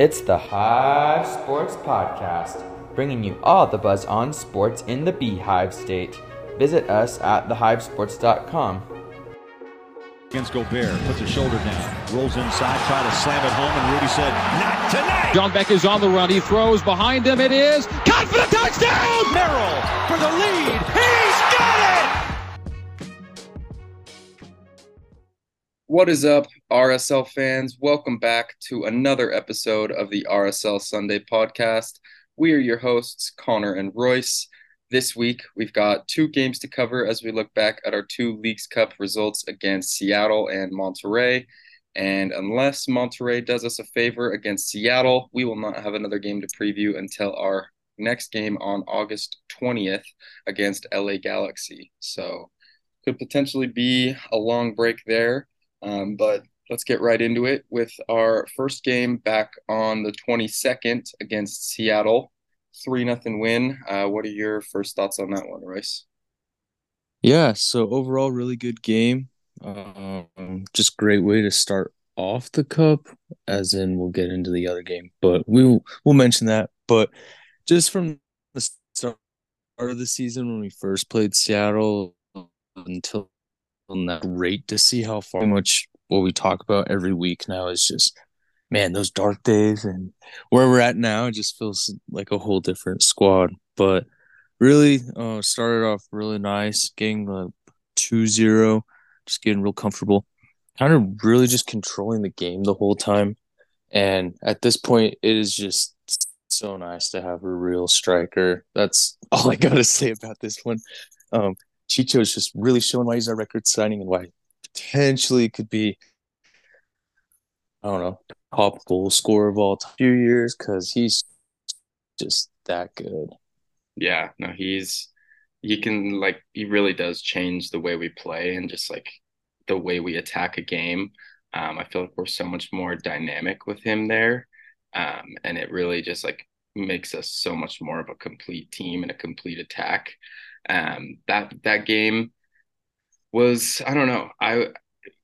It's the Hive Sports Podcast, bringing you all the buzz on sports in the Beehive State. Visit us at thehivesports.com. Against Gobert, puts his shoulder down, rolls inside, try to slam it home, and Rudy said, "Not tonight." John Beck is on the run. He throws behind him. It is caught for the touchdown. Merrill for the lead. He's got it. What is up, RSL fans? Welcome back to another episode of the RSL Sunday podcast. We are your hosts, Connor and Royce. This week, we've got two games to cover as we look back at our two Leagues Cup results against Seattle and Monterrey. And unless Monterrey does us a favor against Seattle, we will not have another game to preview until our next game on August 20th against LA Galaxy. So, could potentially be a long break there. Um, but let's get right into it with our first game back on the 22nd against Seattle three nothing win. Uh, what are your first thoughts on that one, Royce? Yeah, so overall, really good game. Um, just great way to start off the cup. As in, we'll get into the other game, but we will we'll mention that. But just from the start of the season when we first played Seattle until now, great to see how far much what we talk about every week now is just man, those dark days and where we're at now, it just feels like a whole different squad. But really, uh, started off really nice, getting the 2 0, just getting real comfortable, kind of really just controlling the game the whole time. And at this point, it is just so nice to have a real striker. That's all I got to say about this one. Um, Chicho is just really showing why he's our record signing and why potentially could be I don't know, top goal scorer of all time few years because he's just that good. Yeah, no, he's he can like he really does change the way we play and just like the way we attack a game. Um, I feel like we're so much more dynamic with him there, um, and it really just like makes us so much more of a complete team and a complete attack. Um, that that game was I don't know I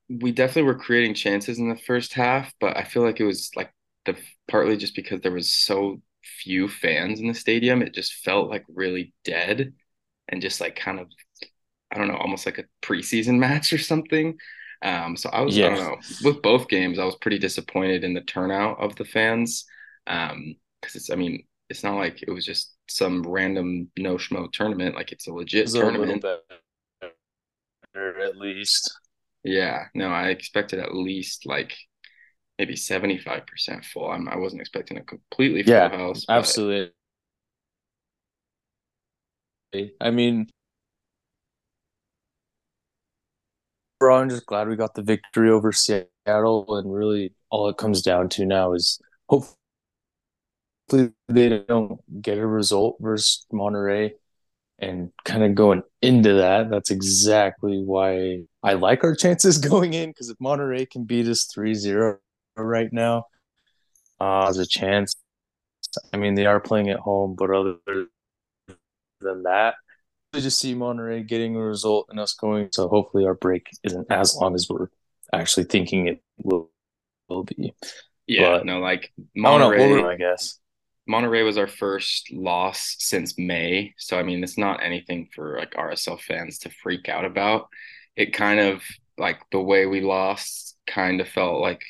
we definitely were creating chances in the first half, but I feel like it was like the partly just because there was so few fans in the stadium, it just felt like really dead and just like kind of I don't know, almost like a preseason match or something. Um, so I was yeah. I don't know with both games, I was pretty disappointed in the turnout of the fans. Um, because it's I mean it's not like it was just some random no schmo tournament. Like it's a legit it's tournament. A at least. Yeah, no, I expected at least like maybe 75% full. I'm, I wasn't expecting a completely full yeah, house. But... Absolutely. I mean, I'm just glad we got the victory over Seattle, and really all it comes down to now is hopefully they don't get a result versus Monterrey and kind of going into that, that's exactly why I like our chances going in because if Monterrey can beat us 3 0 right now, uh, there's a chance. I mean, they are playing at home, but other than that, I just see Monterrey getting a result and us going. So hopefully our break isn't as long as we're actually thinking it will, will be. Yeah, but, no, like Monterrey, I, I guess Monterrey was our first loss since May. So, I mean, it's not anything for like RSL fans to freak out about. It kind of like the way we lost kind of felt like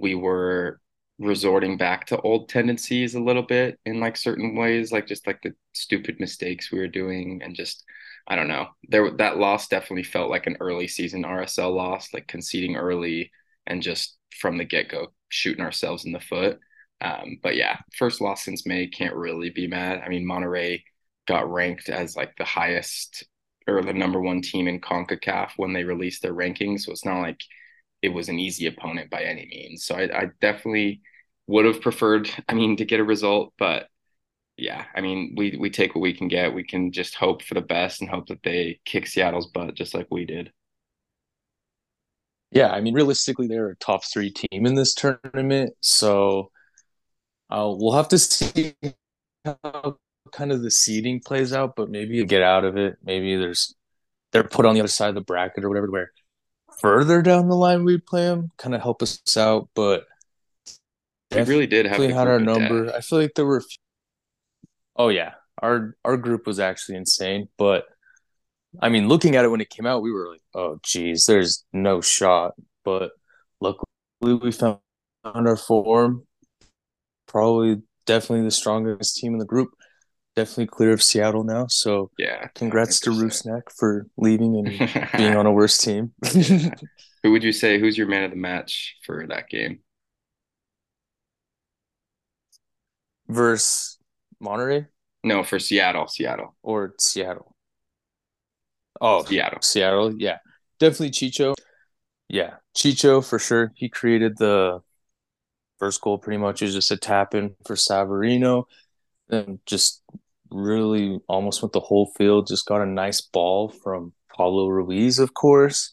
we were resorting back to old tendencies a little bit in like certain ways, like just like the stupid mistakes we were doing and just, I don't know. There that loss definitely felt like an early season RSL loss, like conceding early and just from the get go shooting ourselves in the foot. Um, but yeah, first loss since May can't really be mad. I mean, Monterrey got ranked as like the highest or the number one team in CONCACAF when they released their rankings. So it's not like it was an easy opponent by any means. So I, I definitely would have preferred, I mean, to get a result, but yeah, I mean, we we take what we can get. We can just hope for the best and hope that they kick Seattle's butt just like we did. Yeah, I mean, realistically, they're a top three team in this tournament, so uh, we'll have to see how kind of the seeding plays out, but maybe get out of it. Maybe there's they're put on the other side of the bracket or whatever, where further down the line we play them, kind of help us out. But We really did have had our number. death. I feel like there were. a few- Oh yeah, our our group was actually insane. But I mean, looking at it when it came out, we were like, "Oh, geez, there's no shot." But luckily, we found our form. Probably, definitely the strongest team in the group. Definitely clear of Seattle now. So, Yeah. congrats to 100%. Rusnak for leaving and being on a worse team. Who would you say who's your man of the match for that game? Versus Monterrey No, for Seattle. Seattle. or Seattle. Oh, Seattle. Seattle, yeah, definitely Chicho. Yeah, Chicho for sure. He created the first goal. Pretty much was just a tap in for Savarino, and just really almost went the whole field. Just got a nice ball from Pablo Ruiz, of course,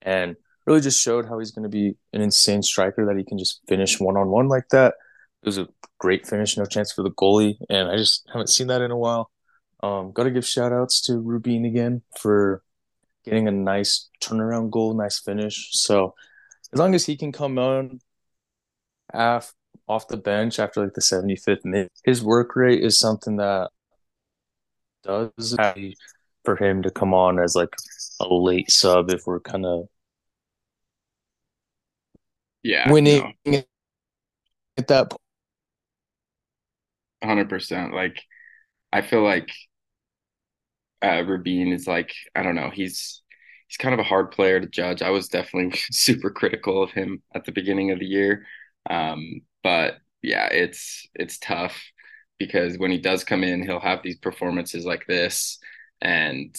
and really just showed how he's going to be an insane striker that he can just finish one on one like that. It was a great finish, no chance for the goalie, and I just haven't seen that in a while. Um, got to give shout outs to Rubin again for getting a nice turnaround goal, nice finish. So as long as he can come on off off the bench after like the 75th minute, his work rate is something that does for him to come on as like a late sub if we're kind of Yeah. winning no. at that point. hundred percent. Like, I feel like uh Rubin is like I don't know. He's he's kind of a hard player to judge. I was definitely super critical of him at the beginning of the year, um, but yeah, it's it's tough because when he does come in, he'll have these performances like this, and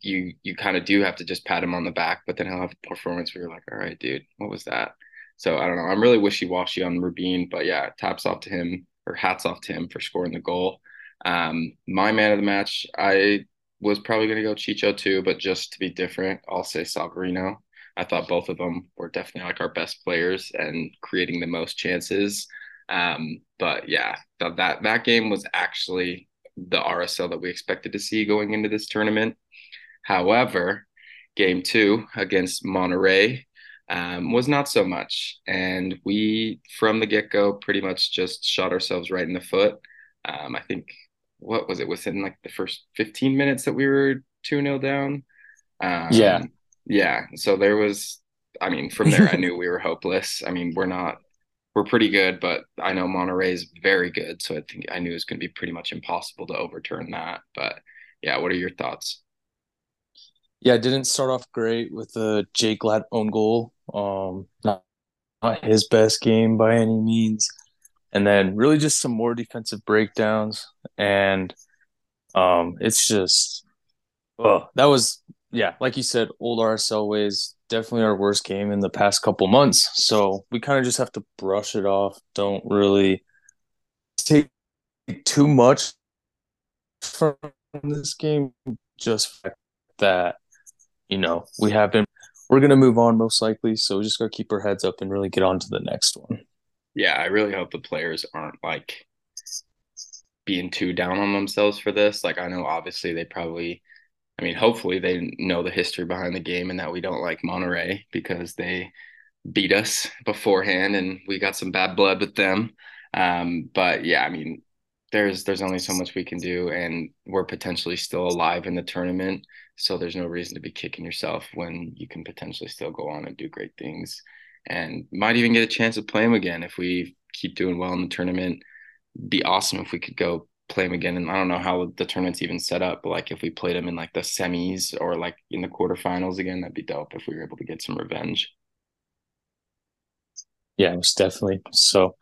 you you kind of do have to just pat him on the back, but then he'll have a performance where you're like, all right, dude, what was that? So I don't know. I'm really wishy washy on Rubin, but yeah, taps off to him or hats off to him for scoring the goal. Um, my man of the match, I was probably going to go Chicho too, but just to be different, I'll say Savarino. I thought both of them were definitely like our best players and creating the most chances. Um, but yeah, th- that that game was actually the RSL that we expected to see going into this tournament. However, game two against Monterrey um, was not so much. And we, from the get go, pretty much just shot ourselves right in the foot. Um, I think, what was it, within like the first 15 minutes that we were 2 0 down? Um, Yeah. Yeah. So there was, I mean, from there, I knew we were hopeless. I mean, we're not, we're pretty good, but I know Monterrey is very good. So I think I knew it was going to be pretty much impossible to overturn that. But yeah, what are your thoughts? Yeah, it didn't start off great with the Jake Glad own goal. Um, not, not his best game by any means. And then really just some more defensive breakdowns. And um, it's just, oh, that was, yeah, like you said, old RSL ways, definitely our worst game in the past couple months. So we kind of just have to brush it off. Don't really take too much from this game. Just that you know, we have been we're gonna move on most likely, so we just gotta keep our heads up and really get on to the next one. Yeah, I really hope the players aren't like being too down on themselves for this. Like, I know obviously they probably, I mean, hopefully they know the history behind the game and that we don't like Monterrey because they beat us beforehand and we got some bad blood with them. Um, but yeah, I mean, there's there's only so much we can do, and we're potentially still alive in the tournament. So there's no reason to be kicking yourself when you can potentially still go on and do great things, and might even get a chance to play them again if we keep doing well in the tournament. Be awesome if we could go play them again. And I don't know how the tournament's even set up, but like if we played them in like the semis or like in the quarterfinals again, that'd be dope if we were able to get some revenge. Yeah, most definitely. So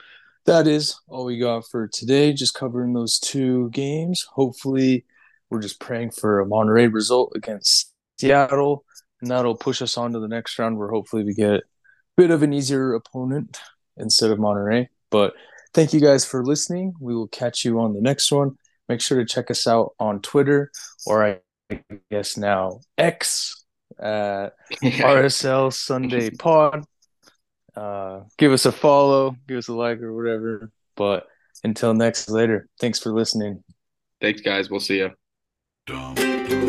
that is all we got for today. Just covering those two games. Hopefully, we're just praying for a Monterrey result against Seattle, and that'll push us on to the next round where hopefully we get a bit of an easier opponent instead of Monterrey. But thank you guys for listening. We will catch you on the next one. Make sure to check us out on Twitter or I guess now X at RSL Sunday Pod. Uh, give us a follow, give us a like or whatever. But until next later, thanks for listening. Thanks, guys. We'll see you.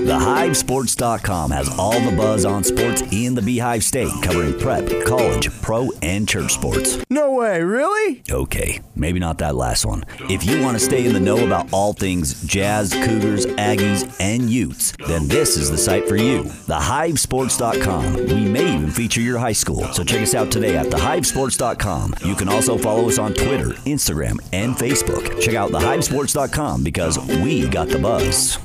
TheHiveSports.com has all the buzz on sports in the Beehive State, covering prep, college, pro, and church sports. Way, really? Okay, maybe not that last one. If you want to stay in the know about all things Jazz, Cougars, Aggies, and Utes, then this is the site for you. TheHiveSports.com. We may even feature your high school, so check us out today at TheHiveSports.com. You can also follow us on Twitter, Instagram, and Facebook. Check out TheHiveSports.com because we got the buzz.